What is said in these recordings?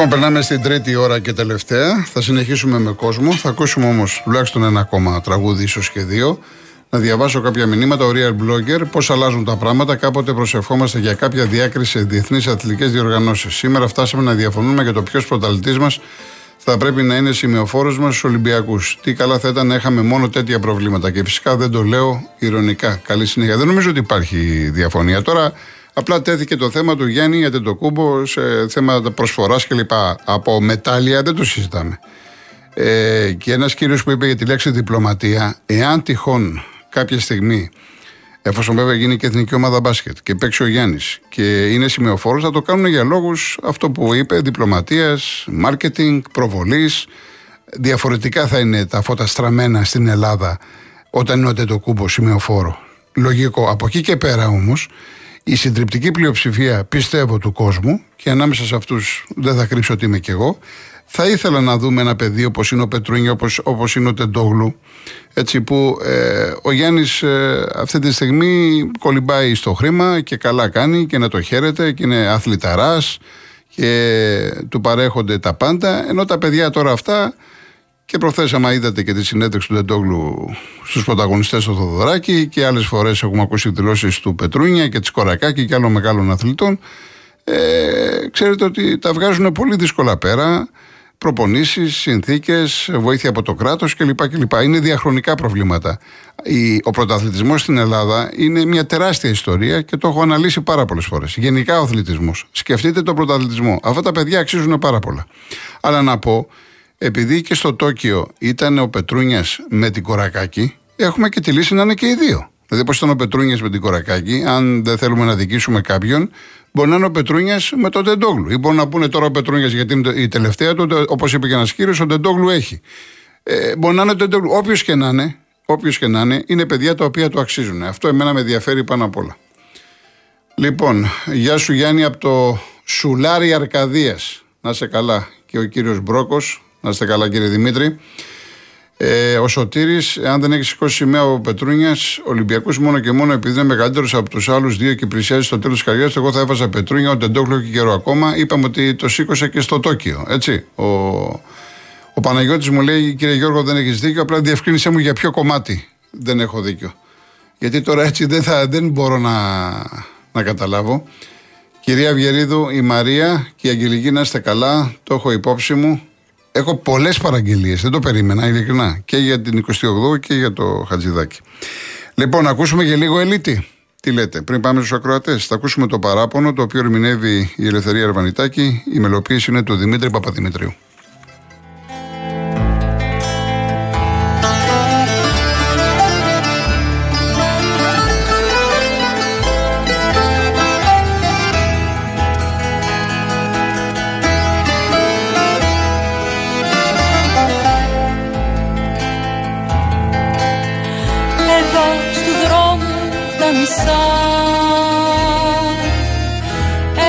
Λοιπόν, περνάμε στην τρίτη ώρα και τελευταία. Θα συνεχίσουμε με κόσμο. Θα ακούσουμε όμως τουλάχιστον ένα ακόμα τραγούδι, ίσως και δύο. Να διαβάσω κάποια μηνύματα. Ο Real Blogger, πώς αλλάζουν τα πράγματα. Κάποτε προσευχόμαστε για κάποια διάκριση σε διεθνείς αθλητικές διοργανώσεις. Σήμερα φτάσαμε να διαφωνούμε για το ποιος πρωταθλητής μας θα πρέπει να είναι σημειοφόρος μας στους Ολυμπιακούς. Τι καλά θα ήταν να είχαμε μόνο τέτοια προβλήματα. Και φυσικά δεν το λέω ηρωνικά. Καλή συνέχεια. Δεν νομίζω ότι υπάρχει διαφωνία. Τώρα Απλά τέθηκε το θέμα του Γιάννη για το κούμπο σε θέματα προσφοράς κλπ. Από μετάλλια δεν το συζητάμε. Ε, και ένας κύριος που είπε για τη λέξη διπλωματία, εάν τυχόν κάποια στιγμή, εφόσον βέβαια γίνει και εθνική ομάδα μπάσκετ και παίξει ο Γιάννης και είναι σημειοφόρος, θα το κάνουν για λόγους αυτό που είπε, διπλωματίας, marketing, προβολής. Διαφορετικά θα είναι τα φώτα στραμμένα στην Ελλάδα όταν είναι το κούμπο σημειοφόρο. Λογικό. Από εκεί και πέρα όμως, η συντριπτική πλειοψηφία πιστεύω του κόσμου και ανάμεσα σε αυτούς δεν θα κρύψω ότι είμαι κι εγώ. Θα ήθελα να δούμε ένα παιδί όπως είναι ο Πετρούνιο, όπως όπως είναι ο Τεντόγλου. Έτσι που ε, ο Γιάννης ε, αυτή τη στιγμή κολυμπάει στο χρήμα και καλά κάνει και να το χαίρεται και είναι αθληταράς και του παρέχονται τα πάντα. Ενώ τα παιδιά τώρα αυτά και προχθέ, άμα είδατε και τη συνέντευξη του Ντεντόγλου στους πρωταγωνιστές του Θοδωράκη και άλλες φορές έχουμε ακούσει δηλώσει του Πετρούνια και της Κορακάκη και άλλων μεγάλων αθλητών. Ε, ξέρετε ότι τα βγάζουν πολύ δύσκολα πέρα. Προπονήσεις, συνθήκες, βοήθεια από το κράτος κλπ, κλπ. Είναι διαχρονικά προβλήματα. Ο πρωταθλητισμός στην Ελλάδα είναι μια τεράστια ιστορία και το έχω αναλύσει πάρα πολλές φορές. Γενικά ο αθλητισμός. Σκεφτείτε τον πρωταθλητισμό. Αυτά τα παιδιά αξίζουν πάρα πολλά. Αλλά να πω επειδή και στο Τόκιο ήταν ο Πετρούνιας με την Κορακάκη, έχουμε και τη λύση να είναι και οι δύο. Δηλαδή, πώς ήταν ο Πετρούνιας με την Κορακάκη, αν δεν θέλουμε να δικήσουμε κάποιον, μπορεί να είναι ο Πετρούνιας με τον Τεντόγλου. Ή μπορεί να πούνε τώρα ο Πετρούνιας γιατί είναι η τελευταία του, όπως είπε και ένας κύριος, ο Τεντόγλου έχει. Ε, μπορεί να είναι ο Τεντόγλου. Όποιος και να είναι, όποιος και να είναι, είναι παιδιά τα οποία του αξίζουν. Αυτό εμένα με ενδιαφέρει πάνω απ' όλα. Λοιπόν, γεια σου Γιάννη από το Σουλάρι Αρκαδίας. Να σε καλά. Και ο κύριος Μπρόκος, να είστε καλά, κύριε Δημήτρη. Ε, ο Σωτήρης, αν δεν έχει σηκώσει σημαία ο Πετρούνιας, Ολυμπιακού μόνο και μόνο επειδή είναι μεγαλύτερος από τους άλλους δύο και πλησιάζει στο τέλος της καριέρας, εγώ θα έβαζα Πετρούνια, ο Τεντόκλο και καιρό ακόμα. Είπαμε ότι το σήκωσε και στο Τόκιο. Έτσι. Ο, ο Παναγιώτης μου λέει, κύριε Γιώργο, δεν έχεις δίκιο. Απλά διευκρίνησε μου για ποιο κομμάτι δεν έχω δίκιο. Γιατί τώρα έτσι δεν, θα, δεν μπορώ να, να καταλάβω. Κυρία Βιερίδου, η Μαρία και η Αγγελική να είστε καλά. Το έχω υπόψη μου. Έχω πολλές παραγγελίες. Δεν το περίμενα, ειλικρινά. Και για την 28 και για το Χατζηδάκι. Λοιπόν, να ακούσουμε και λίγο ελίτη. Τι λέτε, πριν πάμε στους ακροατές, θα ακούσουμε το παράπονο το οποίο ερμηνεύει η Ελευθερία Αρβανιτάκη. Η μελοποίηση είναι του Δημήτρη Παπαδημητρίου.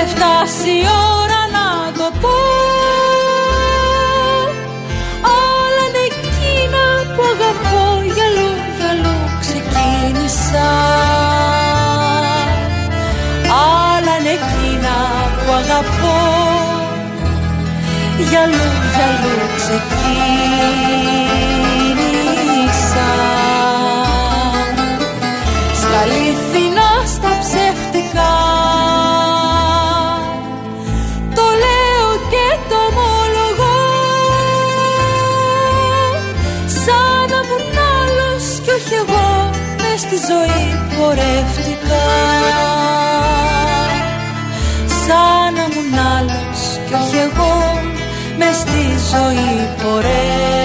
Έφτασε η ώρα να το πω. Όλα είναι εκείνα που αγαπώ. Γυαλό, γυαλό ξεκίνησα. Άλλα είναι εκείνα που αγαπώ. Γυαλό, γυαλό ξεκίνησα ζωή πορεύτηκα Σαν να ήμουν άλλος κι όχι εγώ μες στη ζωή πορεύτηκα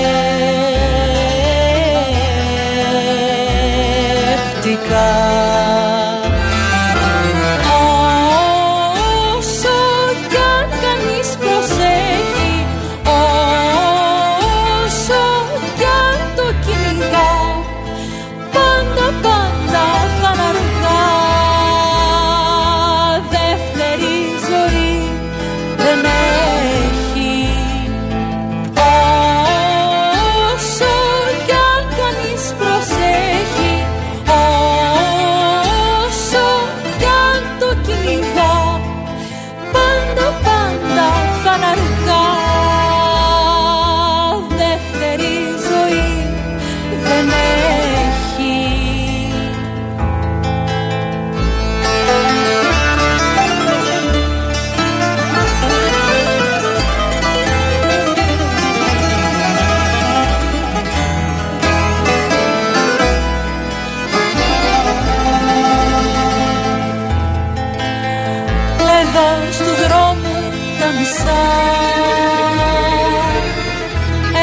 του δρόμου τα μισά.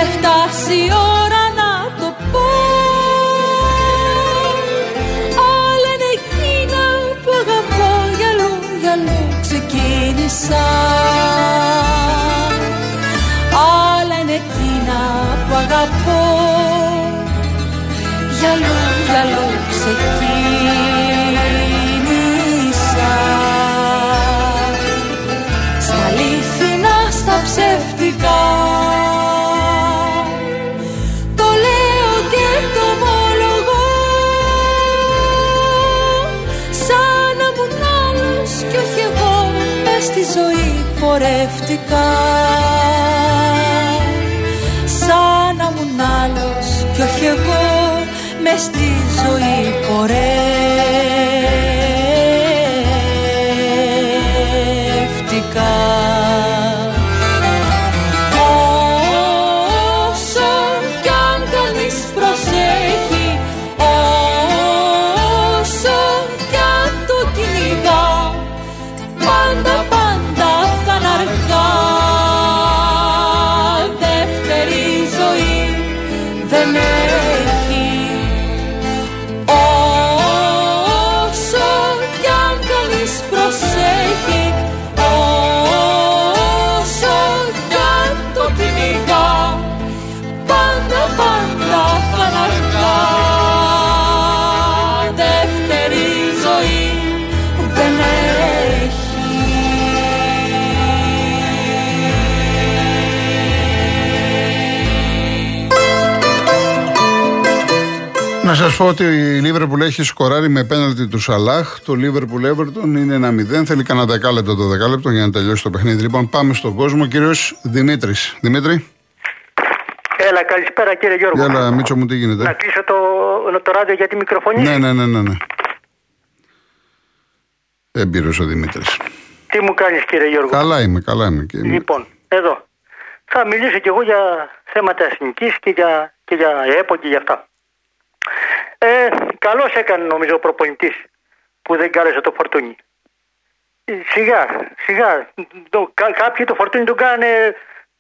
Έφτασε η ώρα να το πω. Όλα είναι εκείνα που αγαπώ για αλλού, για αλλού ξεκίνησα. Όλα είναι εκείνα που αγαπώ. Για αλλού, για ξεκίνησα. Πορεύτηκα Σαν να ήμουν άλλος κι όχι εγώ Μες στη ζωή πορεύτηκα δεν έχει σας πω ότι η Λίβερπουλ έχει σκοράρει με πέναλτι του Σαλάχ. Το Λίβερπουλ Everton είναι ένα 0. Θέλει κανένα δεκάλεπτο το δεκάλεπτο για να τελειώσει το παιχνίδι. Λοιπόν, πάμε στον κόσμο. Κύριος Δημήτρης. Δημήτρη. Έλα, καλησπέρα κύριε Γιώργο. Έλα, Μίτσο μου, τι γίνεται; Να κλείσω το, το ράδιο για τη μικροφωνία. Ναι, ναι, ναι, ναι. ναι. Έμπειρος ο Δημήτρης. Τι μου κάνεις κύριε Γιώργο; Καλά είμαι, καλά είμαι. Και... Λοιπόν, εδώ. Θα μιλήσω κι εγώ για θέματα εθνικής και για, και για ΕΠΟ και για αυτά. Ε, Καλώς έκανε νομίζω ο προπονητής που δεν κάλεσε το φορτούνι. Ε, Σιγά, σιγά. Το, κα- κάποιοι το φορτούνι τον κάνε,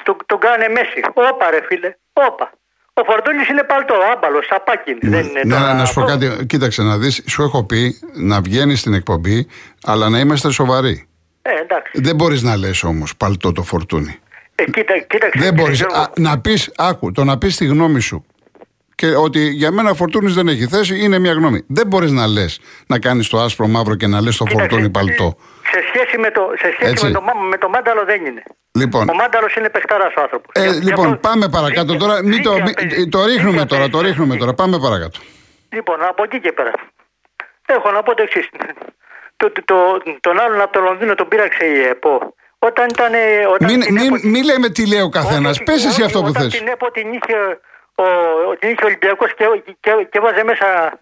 το, τον κάνε μέση. Όπα ρε φίλε, όπα. Ο φορτούνις είναι παλτό, άμπαλος, σαπάκι. είναι. Δεν είναι Ναι, τώρα ναι, να σου πω αυτό. κάτι. Κοίταξε να δεις, σου έχω πει να βγαίνεις στην εκπομπή, αλλά να είμαστε σοβαροί. Ε, εντάξει. Δεν μπορείς να λες όμως παλτό το φορτούνι. Ε, κοίτα, κοίταξε. Δεν κύριε μπορεί Γιώργο. να πεις, άκου, το να πεις τη γνώμη σου. Και ότι για μένα φορτούνι δεν έχει θέση είναι μια γνώμη. Δεν μπορείς να λες να κάνεις το άσπρο μαύρο και να λες το Κοίταξε, φορτούνι παλτό. Σε σχέση με το, σε σχέση Έτσι. με το, Μα- με το Μάνταλο δεν είναι. Λοιπόν, Ο Μάνταλος είναι παιχταρά ο άνθρωπος. ε, λοιπόν πάμε παρακάτω τώρα. Μην το, μην- το ρίχνουμε τώρα, το ρίχνουμε τώρα. Πάμε παρακάτω. Λοιπόν, από εκεί και πέρα. Έχω να πω το εξής. Το, το, το, τον άλλον από το Λονδίνο τον πήραξε η ΕΠΟ. Όταν ήταν. Όταν Μην, την μην, ΕΠΟ- μην λέμε τι λέει ο καθένας. όχι, Πες εσύ όχι, αυτό που όταν θες. Την ΕΠΟ την είχε ο, την είχε ο Ολυμπιακός και, και, και έβαζε μέσα.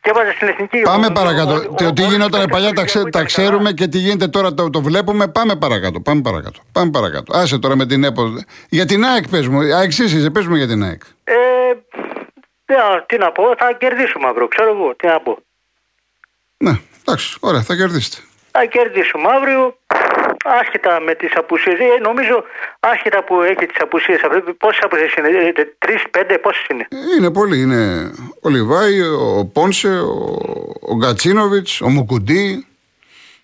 Και έβαζε στην εθνική. Πάμε ο- ο- παρακάτω. ο- Τι- ο- Τι ο- γινόταν ο- παλιά τα, ξέ- ο- τα ξέρουμε και τι γίνεται τώρα το, το βλέπουμε. Πάμε παρακάτω. Πάμε παρακάτω. Πάμε παρακάτω. Άσε τώρα με την ΕΠΟ. Για την ΑΕΚ πες μου. ΑΕΚ εσύ είσαι, πες μου για την ΑΕΚ. Ε, δεν- τι να πω, θα κερδίσουμε αύριο, ξέρω εγώ, τι να πω. Ναι, εντάξει, ωραία, θα κερδίσετε. Θα κερδίσουμε αύριο, άσχετα με τις απουσίες. Ε, νομίζω, άσχετα που έχει τις απουσίες, αυτές, πόσες απουσίες είναι, ε, ε, τρεις, πέντε, πόσες είναι; Είναι πολλοί. Είναι ο Λιβάη, ο Πόνσε, ο, ο Γκατσίνοβιτς, ο Μουκουντή.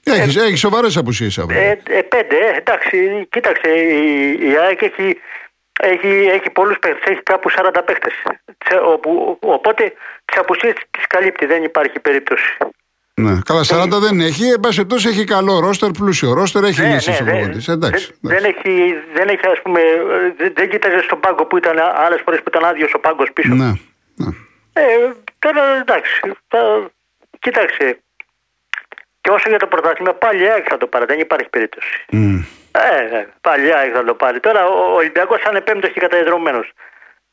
Έχεις έχεις σοβαρές απουσίες αύριο. Ε, ε, πέντε, ε, εντάξει, κοίταξε, η, η ΑΕΚ έχει, έχει, έχει πολλούς παίχτες, έχει κάπου 40 παίχτες. Τσε- όπου- οπότε τις απουσίες τις καλύπτει, δεν υπάρχει περίπτωση. Ναι, καλά, 40 δεν έχει. Εν πάση περιπτώσει έχει καλό ρόστερ, πλούσιο ρόστερ, έχει Ναι, λύσει ναι, ο δεν- προπονητής. Εντάξει. δεν, εντάξει. δεν έχει, δεν έχει ας πούμε, ε, δεν, δεν κοίταζε στον πάγκο που ήταν άλλες φορές που ήταν άδειος ο πάγκος πίσω. Ναι, ναι. Ε, τώρα εντάξει. Τα, κοίταξε. Και όσο για το πρωτάθλημα, πάλι η ΑΕΚ θα το πάρει. Δεν υπάρχει περίπτωση. Μμ. Ε, ε, πάλι η ΑΕΚ θα το πάρει. Τώρα ο Ολυμπιακός θα είναι πέμπτο και καταδεδρωμένο.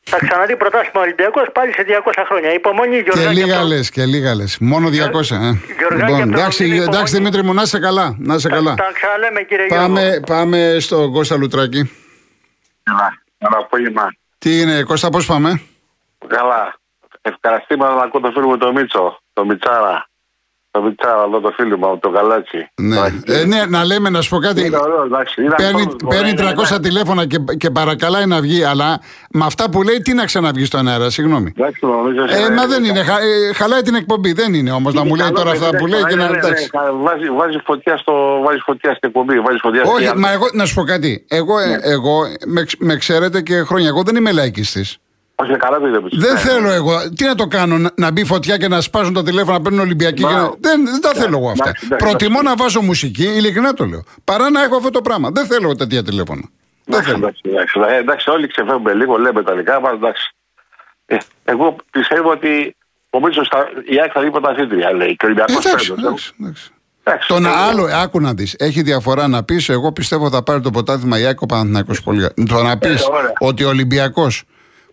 Θα ξαναδεί πρωτάθλημα ο Ολυμπιακός πάλι σε 200 χρόνια. Υπομονή, Και Γιώργο. λίγα λες, και λίγα λες. Μόνο 200. Ε. Γιωργάκη, Λοιπόν, από το εντάξει, Λονδίνο, εντάξει, υπομονή. Δημήτρη μου, να είσαι καλά. Να είσαι καλά. Τα ξαναλέμε, κύριε Γιώργο. Πάμε, πάμε στο Κώστα Λουτράκη. Καλά, καλό απόγευμα. Τι είναι, Κώστα, πώς πάμε; Καλά. Ευχαριστήματα να ακούω το φίλο μου το Μίτσο, το Μιτσάρα. Το Βιτσάρα εδώ το φίλο μου, το Γαλάτσι. Ναι. Εντάξει. Ε, ναι, να λέμε να σου πω κάτι. Είναι ωραίος, εντάξει. Είναι Παίρνει, αυτός, παίρνει είναι, 300 εντάξει. τηλέφωνα και, και παρακαλάει να βγει, αλλά με αυτά που λέει, τι να ξαναβγείς στον αέρα, συγγνώμη. Εντάξει, νομίζω. Ε, μα δεν είναι. Χα, ε, χαλάει την εκπομπή. Δεν είναι όμως να μου λέει Καλό, τώρα ναι, αυτά ναι, που λέει και ναι, να ναι, εντάξει. ναι, Βάζει, βάζει, φωτιά στο, βάζει φωτιά στην εκπομπή. Βάζει φωτιά Όχι, στην- μα εγώ να σου πω κάτι. Εγώ, ε, εγώ με, ξ- με ξέρετε και χρόνια. Εγώ δεν είμαι λαϊκιστή. Όχι, καλά το είδε. Δεν θέλω εγώ. Τι να το κάνω, να, να μπει φωτιά και να σπάσουν τα τηλέφωνα να παίρνουν Ολυμπιακοί. και να- Μπράβο. δεν, δεν τα θέλω εγώ αυτά. εντάξει, εντάξει, Προτιμώ να βάζω μουσική, ειλικρινά το λέω. Παρά να έχω αυτό το πράγμα. Δεν θέλω τέτοια τηλέφωνα. Δεν Εντάξει, θέλω. εντάξει, εντάξει, ε, εντάξει, όλοι ξεφεύγουμε λίγο, λέμε τα δικά μας. Εντάξει. Ε, εγώ πιστεύω ότι ο Μίτσο η ΑΕΚ θα δει πρωταθλήτρια, λέει. Και ο Ολυμπιακός Εντάξει, εντάξει, εντάξει. Εντάξει, Τον εγώ- άλλο, άκου να δεις. Έχει διαφορά να πεις: Εγώ πιστεύω θα πάρει το ποτάθλημα η ΑΕΚ ο Παναθηναϊκός πολύ. Το να πεις Ε, ωραία. ότι ο Ολυμπιακός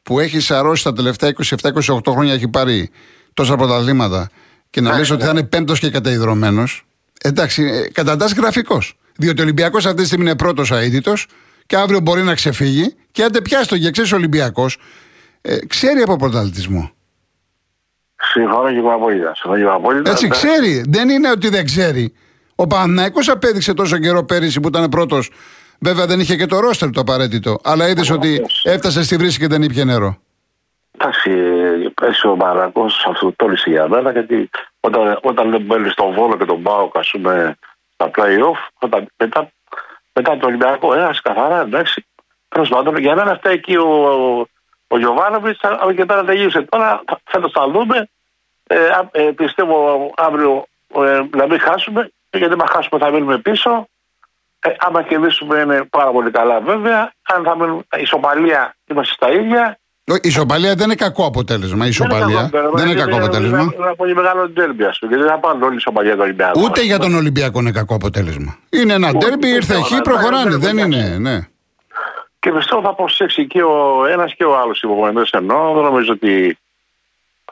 που έχει σαρώσει τα τελευταία 27-28 χρόνια έχει πάρει τόσα πρωταθλήματα και να λες ότι θα είναι πέμπτος και καταϊδρωμένο. Εντάξει, ε, καταντάς γραφικός. Διότι ο Ολυμπιακός αυτή τη στιγμή είναι πρώτος αίτητος και αύριο μπορεί να ξεφύγει και αν δεν πιάσει το και ξέρεις ο Ολυμπιακός, ε, ξέρει από πρωταθλητισμό. Συμφωνώ και εγώ απόλυτα. Συμφωνώ και εγώ απόλυτα. Έτσι Εντάξει. ξέρει. Δεν είναι ότι δεν ξέρει. Ο Παναθηναϊκός απέδειξε τόσο καιρό πέρυσι που ήταν πρώτος. Βέβαια δεν είχε και το ρόστερ το απαραίτητο. Αλλά είδες ότι έφτασε στη βρύση και δεν ήπια νερό. Εντάξει, πέσει ο Μαρακός αυτό το λύσει για μένα γιατί όταν, όταν μπαίνεις στον Βόλο και τον Πάο, ας πούμε, στα playoff, όταν, μετά, μετά το Ολυμπιακό, ένας καθαρά εντάξει. Τέλος πάντων, για μένα αυτά εκεί ο, ο Γιωβάνοβιτς, από εκεί πέρα τελείωσε. Τώρα φέτος θα δούμε. Ε, α- ε, πιστεύω αύριο ε, να μην χάσουμε, γιατί αν χάσουμε θα μείνουμε πίσω. Ε, άμα κερδίσουμε είναι πάρα πολύ καλά βέβαια. Αν θα μείνουμε ισοπαλία, είμαστε στα ίδια. Ο- Η ισοπαλία δεν είναι κακό αποτέλεσμα. Η ισοπαλία δεν είναι κακό αποτέλεσμα. Είναι ένα πολύ μεγάλο ντέρμπι, ας πούμε. Γιατί δεν θα πάνε όλοι ισοπαλία το Ολυμπιακό. Ούτε για τον Ολυμπιακό είναι κακό αποτέλεσμα. Είναι ένα ντέρμπι, ήρθε ούτε εκεί, όλα. προχωράνε. Εντάξει, Δεν εντάξει. είναι, ναι. Και πιστεύω θα προσέξει και ο ένας και ο άλλος υπομονητές ενώ. Δεν νομίζω ότι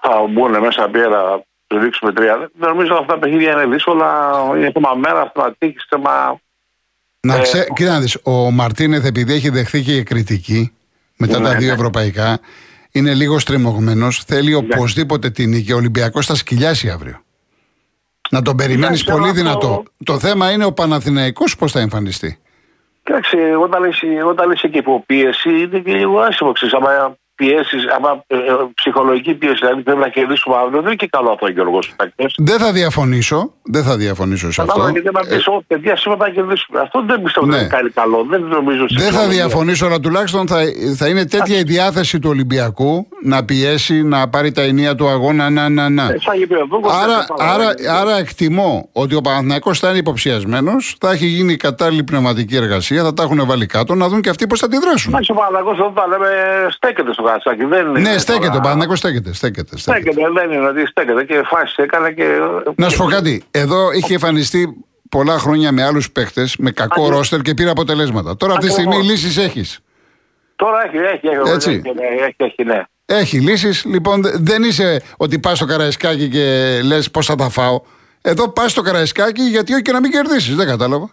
θα μπουν μέσα πέρα να τους ρίξουμε τρία. Δεν νομίζω ότι αυτά τα παιχνίδια είναι δύσκολα. Είναι θέμα μέρας, θέμα τύχης, θέμα. Να Ε, ξέ... Κοίτα να δεις, ο Μαρτίνεθ επειδή έχει δεχθεί και κριτική μετά τα Ναι, δύο ναι. ευρωπαϊκά, είναι λίγο στριμωγμένος, θέλει οπωσδήποτε την νίκη. Ο Ολυμπιακός θα σκυλιάσει αύριο. Να τον περιμένεις ξέρω πολύ αυτό. δυνατό. Το θέμα είναι ο Παναθηναϊκός πώς θα εμφανιστεί. Κοίταξε, όταν είσαι, όταν είσαι και υποπίεση, είναι και λίγο άσχημο. Ξέρεις, άμα πιέσεις, άμα ε, ε, ψυχολογική πίεση, δηλαδή πρέπει να κερδίσουμε αύριο, δεν είναι και καλό αυτό, Γιώργος. Δεν θα διαφωνήσω, δεν θα διαφωνήσω σε αυτό. Κατάλαβα γιατί να Ε, πει, Ω, παιδιά, σήμερα θα κερδίσουμε. Αυτό δεν πιστεύω ότι Ναι. είναι κάνει καλό. Δεν νομίζω σε Δεν θα ψυχολογία. διαφωνήσω, αλλά τουλάχιστον θα, θα είναι τέτοια η διάθεση του Ολυμπιακού να πιέσει, να πάρει τα ενία του αγώνα, να, να, να. Ε, σαν γηπεδούκος, Άρα, δεν θα άρα, πάω. άρα εκτιμώ ότι ο Παναθηναϊκός θα είναι υποψιασμένος, θα έχει γίνει κατάλληλη πνευματική εργασία, θα τα έχουν βάλει κάτω να δουν και αυτοί πώς θα αντιδράσουν. Εντάξει, ο Παναγός εδώ τα λέμε στέκεται στο κατσάκι. Δεν είναι Ναι, στέκεται. Ο τώρα- Παναθηναϊκός στέκεται. στέκεται, στέκεται. Στέκεται, δεν είναι ότι στέκεται και φάση έκανε και. Να σου πω κάτι. Εδώ είχε εμφανιστεί πολλά χρόνια με άλλους παίχτε, με κακό Ακριβώς. ρόστερ και πήρε αποτελέσματα. Τώρα αυτή τη στιγμή Ακριβώς. λύσεις έχεις. Τώρα έχει, έχει, έχει. Έτσι. Έχει, ναι, έχει, έχει, ναι. Έχει λύσεις. Λοιπόν, δε- δεν είσαι ότι πας στο καραϊσκάκι και λες πώς θα τα φάω. Εδώ πας στο καραϊσκάκι γιατί όχι και να μην κερδίσεις. Δεν κατάλαβα.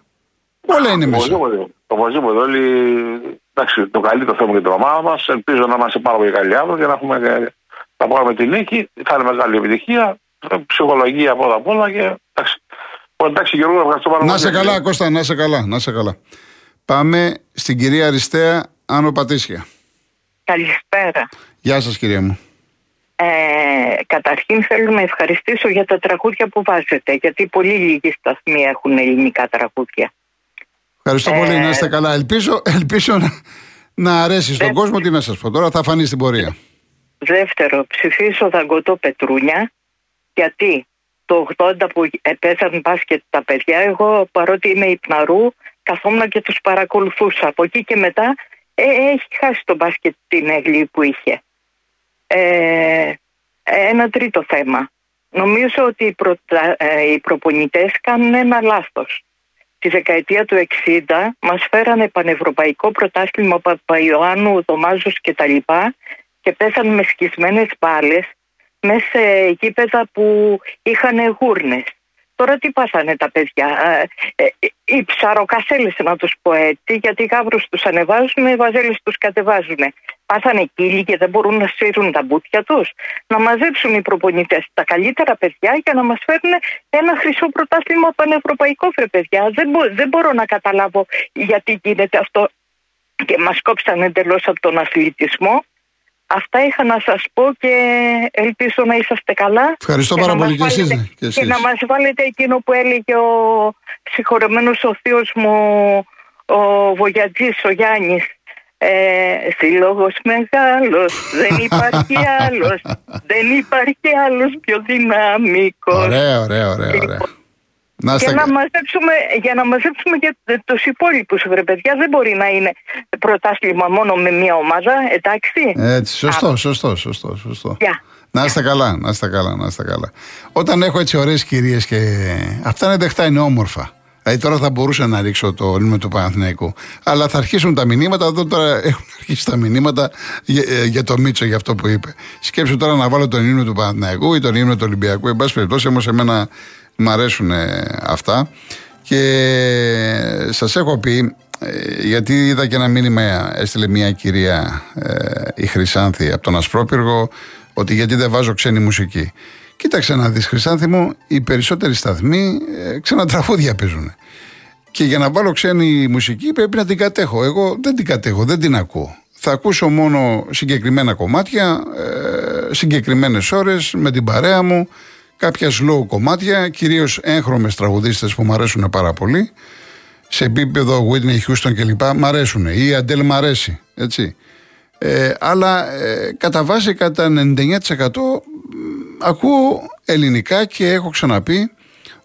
Όλα είναι μέσα. Οπωσδήποτε. Οπωσδήποτε. Όλοι. Εντάξει, το καλύτερο θέμα για την ομάδα μας. Ελπίζω να είμαστε πάρα πολύ καλοί αύριο και να έχουμε. Να πάρουμε τη νίκη. Θα είναι μεγάλη επιτυχία. Ψυχολογία πρώτα απ' όλα και. Εντάξει. Λοιπόν, Εντάξει, Γιώργο, ευχαριστώ πάρα πολύ. Να σε καλά, Κώστα, να σε καλά, να σε καλά. Πάμε στην κυρία Αριστεία Άνω Πατήσια. Καλησπέρα. Γεια σας κυρία μου. Ε, καταρχήν θέλω να ευχαριστήσω για τα τραγούδια που βάζετε, γιατί πολύ λίγοι σταθμοί έχουν ελληνικά τραγούδια. Ευχαριστώ Ε, πολύ, να είστε καλά. Ελπίζω, ελπίζω να, να αρέσει στον Ε, κόσμο. Τι να σας πω τώρα, θα φανεί στην πορεία. Δεύτερο, ψηφίσω Δαγκωτό Πετρούνια, γιατί το 80 που έπαιζαν μπάσκετ τα παιδιά, εγώ παρότι είμαι υπναρού, καθόμουν και τους παρακολουθούσα. Από εκεί και μετά ε, έχει χάσει το μπάσκετ την έγκλη που είχε. Ε, ένα τρίτο θέμα. Νομίζω ότι οι, προτα... ε, οι προπονητές κάνουν ένα λάθος. Τη δεκαετία του 60 μας φέρανε πανευρωπαϊκό πρωτάθλημα Παπαϊωάννου, Δωμάζους και τα λοιπά και πέσαν με σκισμένες μπάλες μέσα σε γήπεδα που είχαν γούρνες. Τώρα τι πάθανε τα παιδιά. Ε, ε, οι ψαροκασέλες να τους πω έτσι, γιατί οι γάβρους τους ανεβάζουν, οι βαζέλες τους κατεβάζουν. Πάθανε κύλι και δεν μπορούν να σφύρουν τα μπούτια τους. Να μαζέψουν οι προπονητές τα καλύτερα παιδιά για να μας φέρουν ένα χρυσό πρωτάθλημα πανευρωπαϊκό βρε παιδιά. Δεν, μπο- δεν μπορώ να καταλάβω γιατί γίνεται αυτό και μας κόψαν εντελώς από τον αθλητισμό. Αυτά είχα να σας πω και ελπίζω να είσαστε καλά. Ευχαριστώ Και πάρα να πολύ μας και εσείς, βάλετε- και Και εσείς. να μας βάλετε εκείνο που έλεγε ο συγχωρεμένος ο θείος μου, ο Βογιατζής, ο Γιάννης. Ε, σύλλογος μεγάλος, δεν υπάρχει άλλος, δεν υπάρχει άλλος πιο δυναμικός. Ωραία, ωραία, ωραία. ωραία. Να Και είστε να κα- μαζέψουμε, για να μαζέψουμε και τους υπόλοιπους, βρε παιδιά, δεν μπορεί να είναι πρωτάθλημα μόνο με μία ομάδα, εντάξει. Έτσι, σωστό, σωστό, σωστό, σωστό. Γεια. Να είστε καλά, να είστε καλά, να είστε καλά. Όταν έχω έτσι ωραίες κυρίες και. Αυτά είναι δεχτά, είναι όμορφα. Δηλαδή τώρα θα μπορούσα να ρίξω το ύμνο του Παναθηναϊκού. Αλλά θα αρχίσουν τα μηνύματα. Εδώ τώρα έχουν αρχίσει τα μηνύματα για, ε, για το Μίτσο, για αυτό που είπε. Σκέψου τώρα να βάλω τον ύμνο του Παναθηναϊκού ή τον ύμνο του Ολυμπιακού. Εν πάση περιπτώσει, όμως εμένα μου αρέσουν ε, αυτά. Και σας έχω πει, ε, γιατί είδα και ένα μήνυμα, έστειλε μια κυρία ε, η Χρυσάνθη από τον Ασπρόπυργο, ότι γιατί δεν βάζω ξένη μουσική. Κοίταξε να δεις Χρυσάνθη μου, οι περισσότεροι σταθμοί ε, ξένα τραγούδια παίζουν. Και για να βάλω ξένη μουσική πρέπει να την κατέχω. Εγώ δεν την κατέχω, δεν την ακούω. Θα ακούσω μόνο συγκεκριμένα κομμάτια, ε, συγκεκριμένες ώρες με την παρέα μου, κάποια slow κομμάτια, κυρίως έγχρωμες τραγουδίστες που μου αρέσουν πάρα πολύ. Σε επίπεδο Whitney Houston κλπ. Μ' αρέσουν. Ή η Αντέλ μ' αρέσει. Έτσι. Ε, αλλά ε, κατά βάση κατά 99% μ, ακούω ελληνικά και έχω ξαναπεί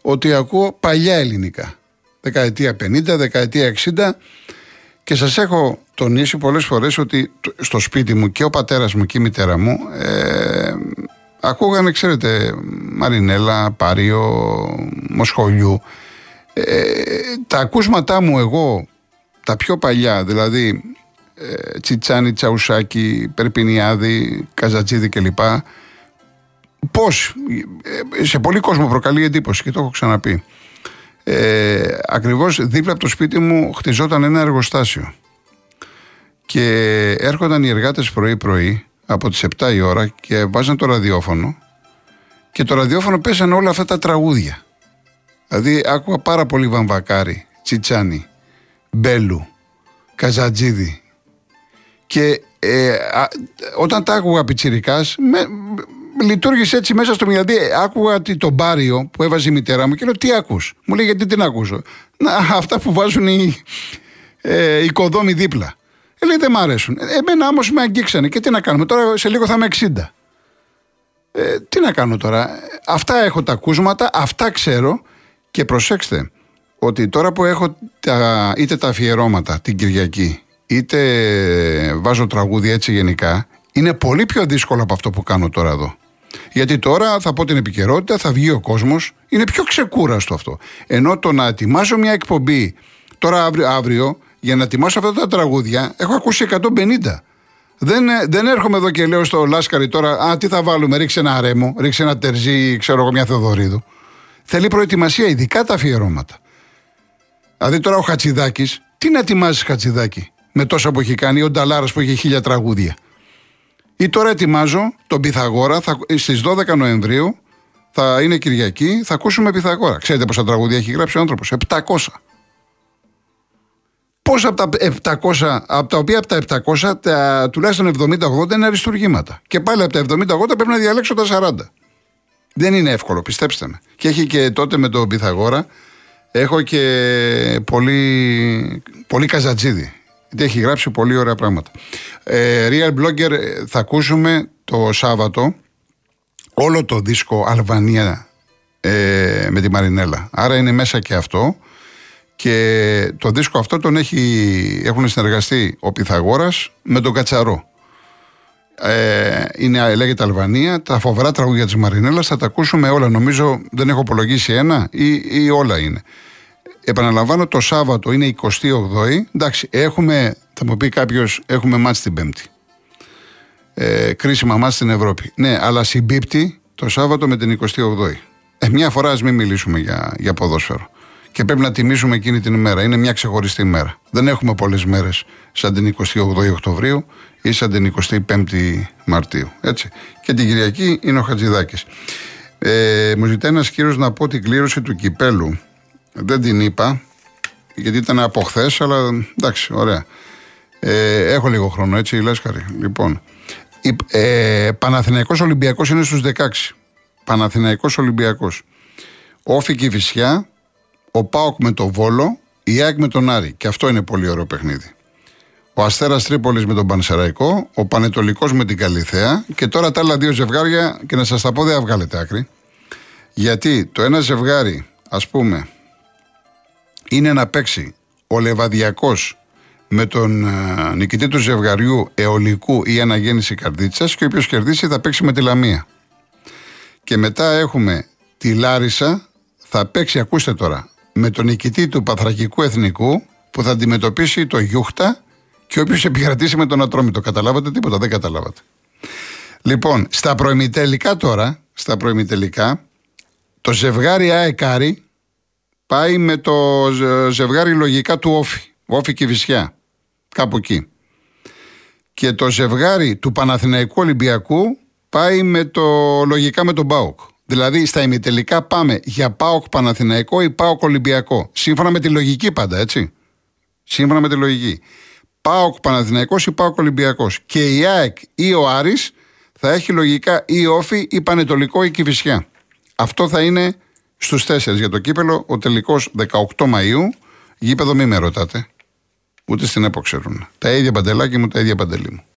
ότι ακούω παλιά ελληνικά. Δεκαετία 50, δεκαετία 60 και σας έχω τονίσει πολλές φορές ότι τ- στο σπίτι μου και ο πατέρας μου και η μητέρα μου ε, ακούγανε, ξέρετε, Μαρινέλα, Πάριο, Μοσχολιού. Ε, τα ακούσματά μου εγώ, τα πιο παλιά, δηλαδή ε, Τσιτσάνι, Τσαουσάκη, Περπινιάδη, Καζατζίδη κλπ. Πώς, ε, σε πολύ κόσμο προκαλεί εντύπωση και το έχω ξαναπεί. Ε, ακριβώς δίπλα από το σπίτι μου χτιζόταν ένα εργοστάσιο και έρχονταν οι εργάτες πρωί-πρωί από τις 7 η ώρα και βάζαν το ραδιόφωνο και το ραδιόφωνο πέσανε όλα αυτά τα τραγούδια. Δηλαδή άκουγα πάρα πολύ Βαμβακάρη, Τσιτσάνι, Μπέλου, Καζατζίδη και ε, α, όταν τα άκουγα πιτσιρικάς με, με- λειτουργήσε έτσι μέσα στο μυαλό. Δηλαδή, άκουγα τι- τον Μπάριο που έβαζε η μητέρα μου και λέω τι ακούς; Μου λέει γιατί την ακούσω; Να, αυτά που βάζουν οι, ε, οι οικοδόμοι δίπλα. Ε, λέει δεν μ' αρέσουν. Ε, εμένα όμως με αγγίξανε και τι να κάνουμε. Τώρα σε λίγο θα είμαι 60. Ε, τι να κάνω τώρα; Ε, Αυτά έχω τα ακούσματα, αυτά ξέρω και προσέξτε ότι τώρα που έχω τα, είτε τα αφιερώματα την Κυριακή είτε βάζω τραγούδια έτσι γενικά είναι πολύ πιο δύσκολο από αυτό που κάνω τώρα εδώ. Γιατί τώρα θα πω την επικαιρότητα, θα βγει ο κόσμος, είναι πιο ξεκούραστο αυτό. Ενώ το να ετοιμάζω μια εκπομπή τώρα αύριο, αύριο για να ετοιμάσω αυτά τα τραγούδια έχω ακούσει 150. Δεν, ε, δεν έρχομαι εδώ και λέω στο Λάσκαρη τώρα, Α, τι θα βάλουμε, ρίξε ένα ρέμο, ρίξε ένα τερζί, ξέρω εγώ, μια Θεοδωρίδου. Θέλει προετοιμασία, ειδικά τα αφιερώματα. Δηλαδή τώρα ο Χατσιδάκης, τι να ετοιμάζει Χατσιδάκη με τόσα που έχει κάνει, ο Νταλάρας που έχει χίλια τραγούδια. Ή τώρα ετοιμάζω τον Πυθαγόρα στις 12 Νοεμβρίου, θα είναι Κυριακή, θα ακούσουμε Πυθαγόρα. Ξέρετε πόσα τραγούδια έχει γράψει ο άνθρωπος, 700. Πόσα από τα 700, από τα οποία από τα 700, τα, τουλάχιστον 70-80 είναι αριστουργήματα. Και πάλι από τα 70-80 πρέπει να διαλέξω τα 40. Δεν είναι εύκολο, πιστέψτε με. Και έχει και τότε με τον Πυθαγόρα, έχω και πολύ, πολύ καζατζίδι. Γιατί έχει γράψει πολύ ωραία πράγματα. Ε, Real Blogger ε, θα ακούσουμε το Σάββατο όλο το δίσκο Αλβανία ε, με τη Μαρινέλα. Άρα είναι μέσα και αυτό. Και το δίσκο αυτό τον έχει, έχουν συνεργαστεί ο Πυθαγόρας με τον Κατσαρό. Ε, είναι, λέγεται Αλβανία. Τα φοβερά τραγούδια της Μαρινέλας θα τα ακούσουμε όλα. Νομίζω δεν έχω απολογίσει ένα ή, ή όλα είναι. Επαναλαμβάνω, το Σάββατο είναι 28η. Εντάξει, έχουμε, θα μου πει κάποιος, έχουμε μάτς την Πέμπτη. Ε, κρίσιμα μάτς στην Ευρώπη. Ναι, αλλά συμπίπτει το Σάββατο με την 28η. Ε, μια φορά ας μην μιλήσουμε για, για ποδόσφαιρο. Και Και πρέπει να τιμήσουμε εκείνη την ημέρα. Είναι μια ξεχωριστή ημέρα. Δεν έχουμε πολλές μέρες σαν την 28η Οκτωβρίου ή σαν την 25η Μαρτίου. Έτσι. Και την Κυριακή είναι ο Χατζηδάκης. Ε, μου ζητάει ένας κύριος να πω την κλήρωση του κυπέλου. Δεν την είπα, γιατί ήταν από χθες, αλλά εντάξει, ωραία. Ε, έχω λίγο χρόνο, έτσι, Λάσκαρη. Λοιπόν, ε, Παναθηναϊκός Ολυμπιακός είναι στους 16. Παναθηναϊκός Ολυμπιακός. Όφη και Βυσιά, ο Πάοκ με τον Βόλο, η ΑΕΚ με τον Άρη. Και αυτό είναι πολύ ωραίο παιχνίδι. Ο Αστέρας Τρίπολης με τον Πανσεραϊκό, ο Πανετολικός με την Καλιθέα και τώρα τα άλλα δύο ζευγάρια και να σας τα πω δεν βγάλετε άκρη. Γιατί το ένα ζευγάρι, ας πούμε, είναι να παίξει ο Λεβαδιακός με τον ε, νικητή του ζευγαριού Εολικού ή Αναγέννηση Καρδίτσας και όποιο κερδίσει θα παίξει με τη Λαμία. Και μετά έχουμε τη Λάρισα, θα παίξει, ακούστε τώρα, με τον νικητή του Παθρακικού Εθνικού που θα αντιμετωπίσει το Γιούχτα και όποιο επικρατήσει με τον Ατρόμητο. Καταλάβατε τίποτα, δεν καταλάβατε. Λοιπόν, στα προημιτελικά τώρα, στα προημιτελικά, το ζευγάρι ΑΕΚΑΡΙ πάει με το ζευγάρι λογικά του Όφη. Όφη και Βυσιά. Κάπου εκεί. Και το ζευγάρι του Παναθηναϊκού Ολυμπιακού πάει με το, λογικά με τον ΠΑΟΚ. Δηλαδή στα ημιτελικά πάμε για ΠΑΟΚ Παναθηναϊκό ή ΠΑΟΚ Ολυμπιακό. Σύμφωνα με τη λογική πάντα, έτσι. Σύμφωνα με τη λογική. ΠΑΟΚ Παναθηναϊκός ή ΠΑΟΚ Ολυμπιακός. Και η ΑΕΚ ή ο Άρης θα έχει λογικά ή Όφη ή Πανετολικό ή Κηφισιά. Αυτό θα είναι στους 4 για το κύπελο, ο τελικός 18 Μαΐου. Γήπεδο μη με ρωτάτε. Ούτε στην ΕΠΟ ξέρουν. Τα ίδια παντελάκι μου, τα ίδια παντελή μου.